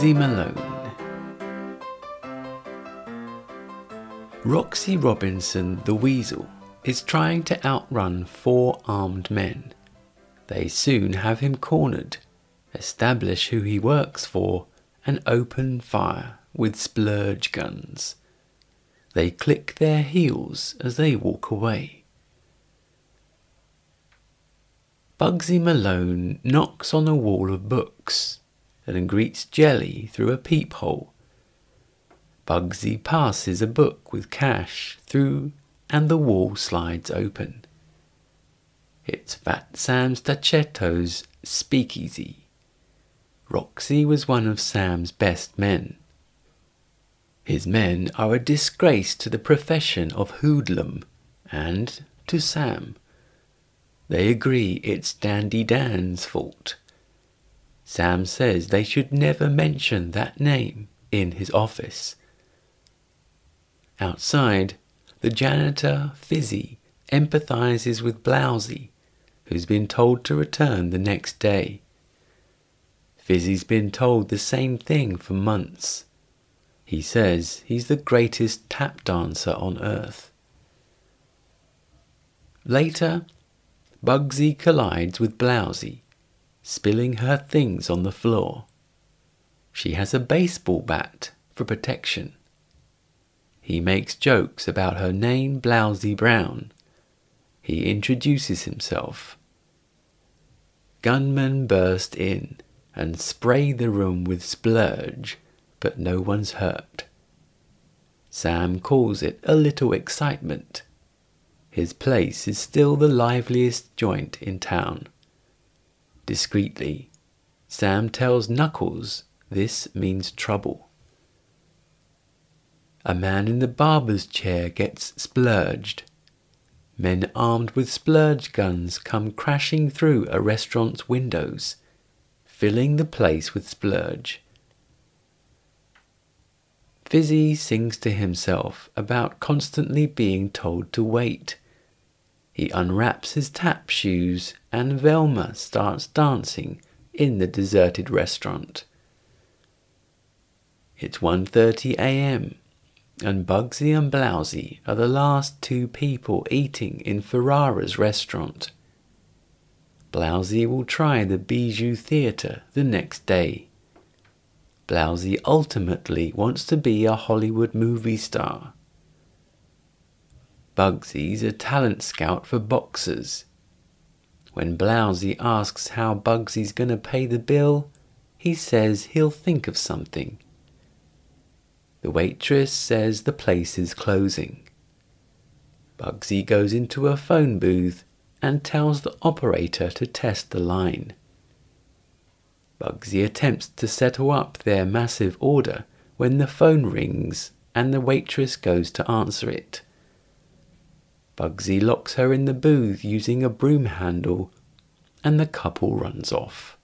Bugsy Malone. Roxy Robinson the Weasel is trying to outrun four armed men. They soon have him cornered, establish who he works for, and open fire with splurge guns. They click their heels as they walk away. Bugsy Malone knocks on a wall of books and greets Jelly through a peephole. Bugsy passes a book with cash through and the wall slides open. It's Fat Sam Stacchetto's speakeasy. Roxy was one of Sam's best men. His men are a disgrace to the profession of hoodlum and to Sam. They agree it's Dandy Dan's fault. Sam says they should never mention that name in his office. Outside, the janitor, Fizzy, empathizes with Blousey, who's been told to return the next day. Fizzy's been told the same thing for months. He says he's the greatest tap dancer on earth. Later, Bugsy collides with Blousey, spilling her things on the floor. She has a baseball bat for protection. He makes jokes about her name, Blousey Brown. He introduces himself. Gunmen burst in and spray the room with splurge, but no one's hurt. Sam calls it a little excitement. His place is still the liveliest joint in town. Discreetly, Sam tells Knuckles this means trouble. A man in the barber's chair gets splurged. Men armed with splurge guns come crashing through a restaurant's windows, filling the place with splurge. Fizzy sings to himself about constantly being told to wait. He unwraps his tap shoes and Velma starts dancing in the deserted restaurant. It's 1:30 a.m and Bugsy and Blousey are the last two people eating in Ferrara's restaurant. Blousey will try the Bijou Theatre the next day. Blousey ultimately wants to be a Hollywood movie star. Bugsy's a talent scout for boxers. When Blousey asks how Bugsy's to pay the bill, he says he'll think of something. The waitress says the place is closing. Bugsy goes into a phone booth and tells the operator to test the line. Bugsy attempts to settle up their massive order when the phone rings and the waitress goes to answer it. Bugsy locks her in the booth using a broom handle and the couple runs off.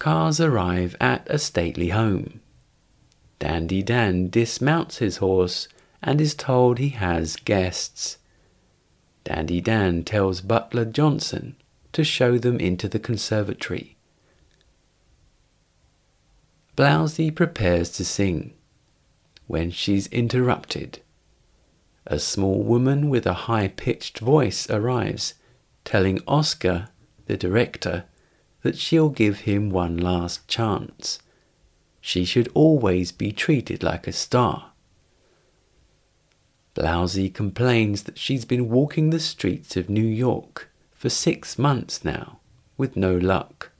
Cars arrive at a stately home. Dandy Dan dismounts his horse and is told he has guests. Dandy Dan tells Butler Johnson to show them into the conservatory. Blousey prepares to sing when she's interrupted. A small woman with a high pitched voice arrives, telling Oscar, the director, that she'll give him one last chance. She should always be treated like a star. Blousey complains that she's been walking the streets of New York for six months now, with no luck.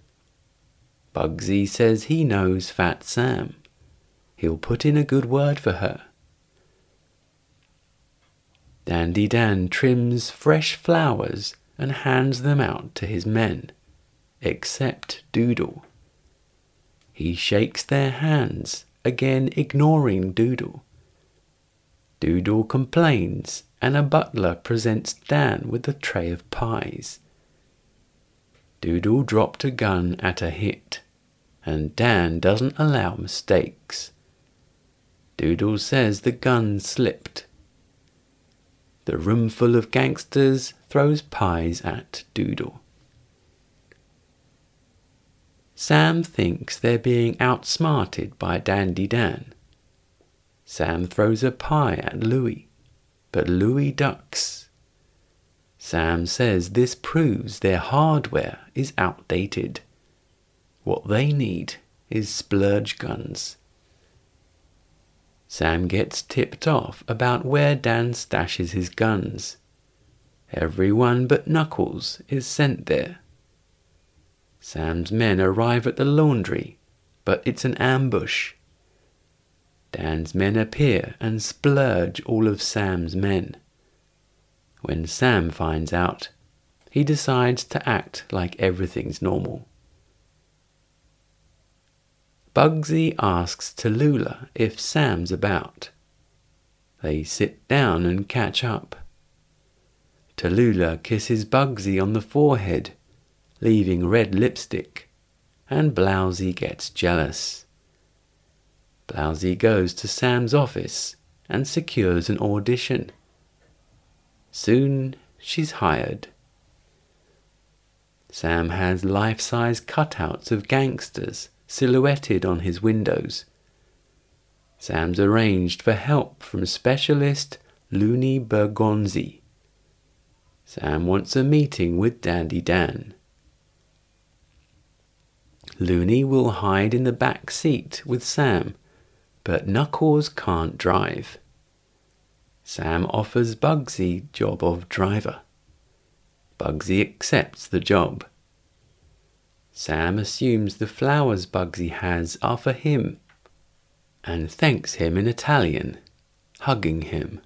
Bugsy says he knows Fat Sam. He'll put in a good word for her. Dandy Dan trims fresh flowers and hands them out to his men except Doodle. He shakes their hands, again ignoring Doodle. Doodle complains, and a butler presents Dan with a tray of pies. Doodle dropped a gun at a hit, and Dan doesn't allow mistakes. Doodle says the gun slipped. The roomful of gangsters throws pies at Doodle. Sam thinks they're being outsmarted by Dandy Dan. Sam throws a pie at Louie, but Louie ducks. Sam says this proves their hardware is outdated. What they need is splurge guns. Sam gets tipped off about where Dan stashes his guns. Everyone but Knuckles is sent there. Sam's men arrive at the laundry, but it's an ambush. Dan's men appear and splurge all of Sam's men. When Sam finds out, he decides to act like everything's normal. Bugsy asks Tallulah if Sam's about. They sit down and catch up. Tallulah kisses Bugsy on the forehead leaving red lipstick, and Blousey gets jealous. Blousey goes to Sam's office and secures an audition. Soon she's hired. Sam has life size cutouts of gangsters silhouetted on his windows. Sam's arranged for help from specialist Looney Bergonzi. Sam wants a meeting with Dandy Dan. Looney will hide in the back seat with Sam, but Knuckles can't drive. Sam offers Bugsy job of driver. Bugsy accepts the job. Sam assumes the flowers Bugsy has are for him and thanks him in Italian, hugging him.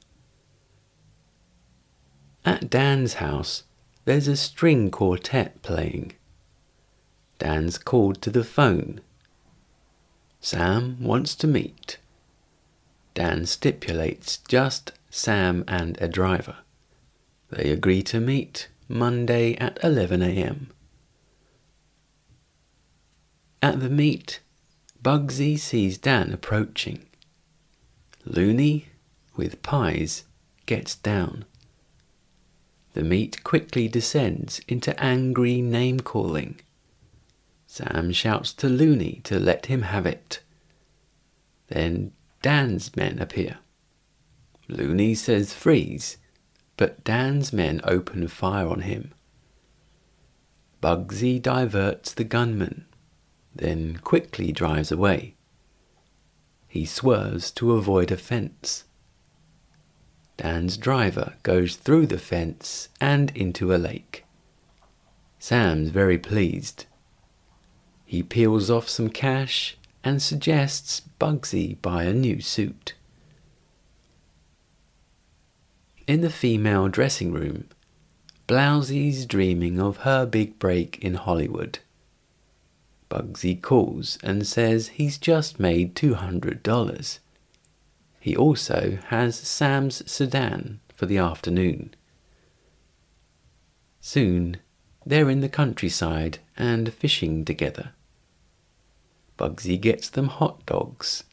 At Dan's house, there's a string quartet playing. Dan's called to the phone. Sam wants to meet. Dan stipulates just Sam and a driver. They agree to meet Monday at 11 a.m. At the meet, Bugsy sees Dan approaching. Looney, with pies, gets down. The meet quickly descends into angry name calling. Sam shouts to Looney to let him have it. Then Dan's men appear. Looney says freeze, but Dan's men open fire on him. Bugsy diverts the gunman, then quickly drives away. He swerves to avoid a fence. Dan's driver goes through the fence and into a lake. Sam's very pleased. He peels off some cash and suggests Bugsy buy a new suit. In the female dressing room, Blousey's dreaming of her big break in Hollywood. Bugsy calls and says he's just made $200. He also has Sam's sedan for the afternoon. Soon, they're in the countryside and fishing together. Bugsy gets them hot dogs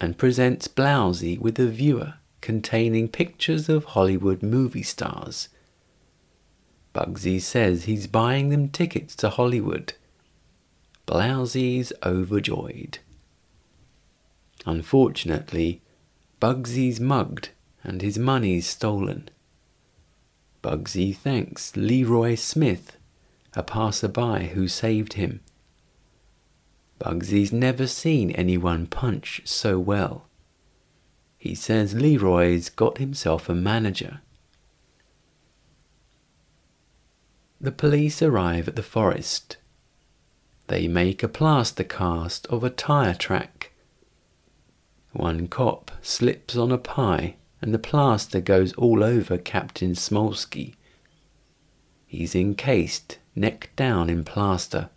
and presents Blousey with a viewer containing pictures of Hollywood movie stars. Bugsy says he's buying them tickets to Hollywood. Blousey's overjoyed. Unfortunately, Bugsy's mugged and his money's stolen. Bugsy thanks Leroy Smith, a passerby who saved him. Bugsy's never seen anyone punch so well. He says Leroy's got himself a manager. The police arrive at the forest. They make a plaster cast of a tire track. One cop slips on a pie and the plaster goes all over Captain Smolsky. He's encased, neck down in plaster.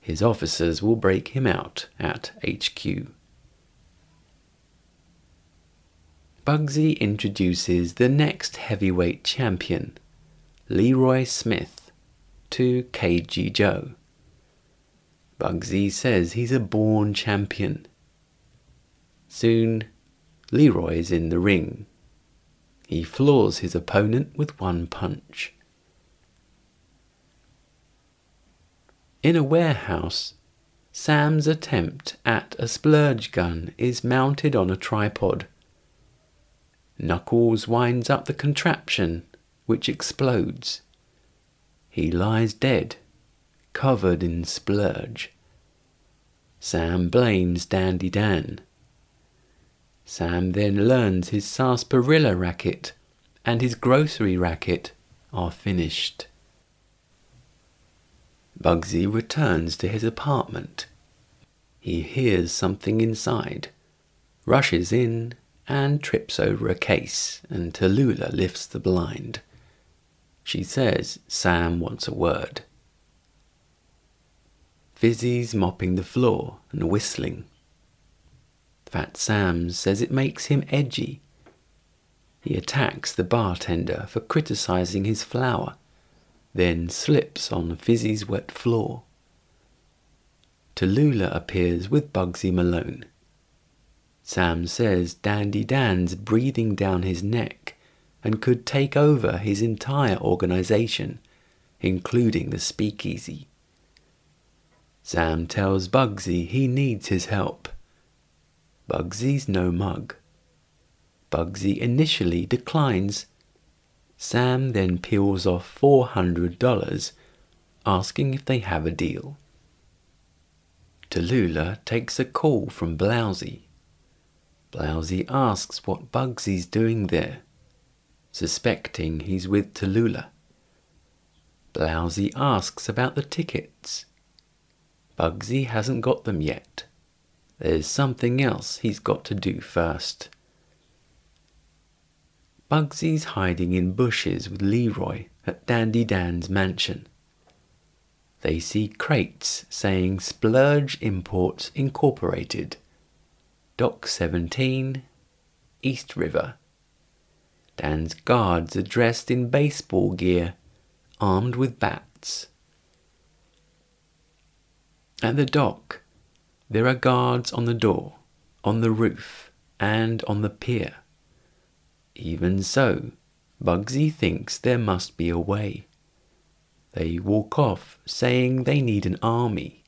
His officers will break him out at HQ. Bugsy introduces the next heavyweight champion, Leroy Smith, to Cagey Joe. Bugsy says he's a born champion. Soon, Leroy is in the ring. He floors his opponent with one punch. In a warehouse, Sam's attempt at a splurge gun is mounted on a tripod. Knuckles winds up the contraption, which explodes. He lies dead, covered in splurge. Sam blames Dandy Dan. Sam then learns his sarsaparilla racket and his grocery racket are finished. Bugsy returns to his apartment. He hears something inside, rushes in, and trips over a case, and Tallulah lifts the blind. She says Sam wants a word. Fizzy's mopping the floor and whistling. Fat Sam says it makes him edgy. He attacks the bartender for criticizing his flour, then slips on Fizzy's wet floor. Tallulah appears with Bugsy Malone. Sam says Dandy Dan's breathing down his neck and could take over his entire organization, including the speakeasy. Sam tells Bugsy he needs his help. Bugsy's no mug. Bugsy initially declines. Sam then peels off $400, asking if they have a deal. Tallulah takes a call from Blousey. Blousey asks what Bugsy's doing there, suspecting he's with Tallulah. Blousey asks about the tickets. Bugsy hasn't got them yet. There's something else he's got to do first. Bugsy's hiding in bushes with Leroy at Dandy Dan's mansion. They see crates saying Splurge Imports Incorporated, Dock 17, East River. Dan's guards are dressed in baseball gear, armed with bats. At the dock, there are guards on the door, on the roof, and on the pier. Even so, Bugsy thinks there must be a way. They walk off, saying they need an army.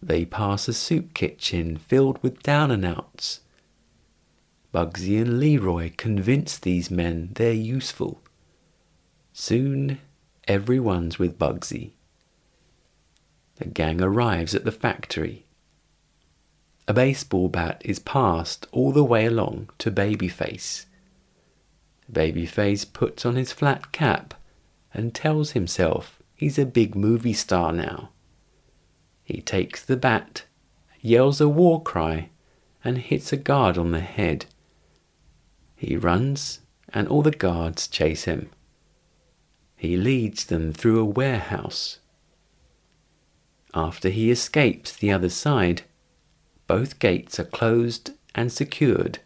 They pass a soup kitchen filled with down and outs. Bugsy and Leroy convince these men they're useful. Soon, everyone's with Bugsy. The gang arrives at the factory. A baseball bat is passed all the way along to Babyface. Babyface puts on his flat cap and tells himself he's a big movie star now. He takes the bat, yells a war cry, and hits a guard on the head. He runs, and all the guards chase him. He leads them through a warehouse after he escapes the other side, both gates are closed and secured,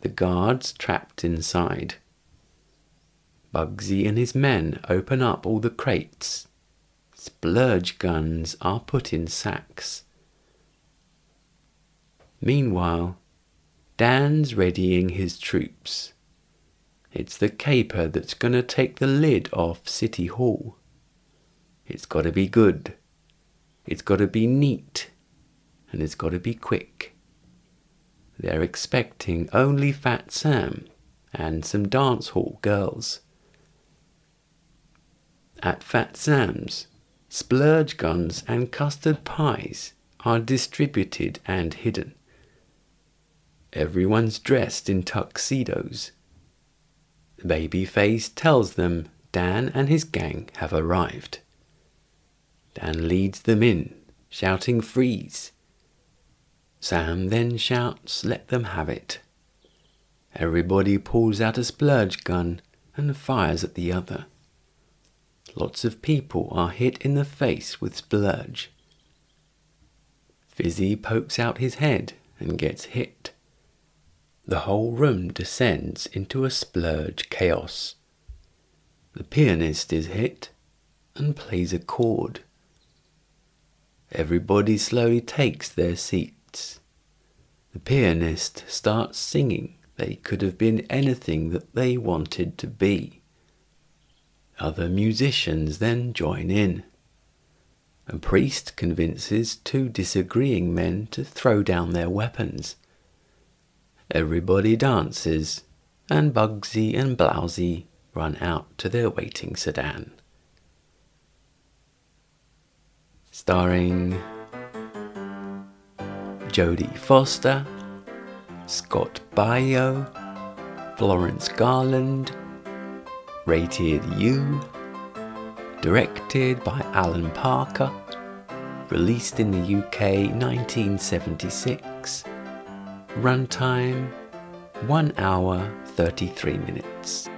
the guards trapped inside. Bugsy and his men open up all the crates. Splurge guns are put in sacks. Meanwhile, Dan's readying his troops. It's the caper that's going to take the lid off City Hall. It's got to be good. It's got to be neat and it's got to be quick. They're expecting only Fat Sam and some dance hall girls. At Fat Sam's, splurge guns and custard pies are distributed and hidden. Everyone's dressed in tuxedos. The babyface tells them Dan and his gang have arrived. Dan leads them in, shouting freeze. Sam then shouts let them have it. Everybody pulls out a splurge gun and fires at the other. Lots of people are hit in the face with splurge. Fizzy pokes out his head and gets hit. The whole room descends into a splurge chaos. The pianist is hit and plays a chord. Everybody slowly takes their seats. The pianist starts singing. They could have been anything that they wanted to be. Other musicians then join in. A priest convinces two disagreeing men to throw down their weapons. Everybody dances, and Bugsy and Blousey run out to their waiting sedan. Starring Jodie Foster, Scott Baio, Florence Garland, rated U, directed by Alan Parker, released in the UK 1976, runtime 1 hour 33 minutes.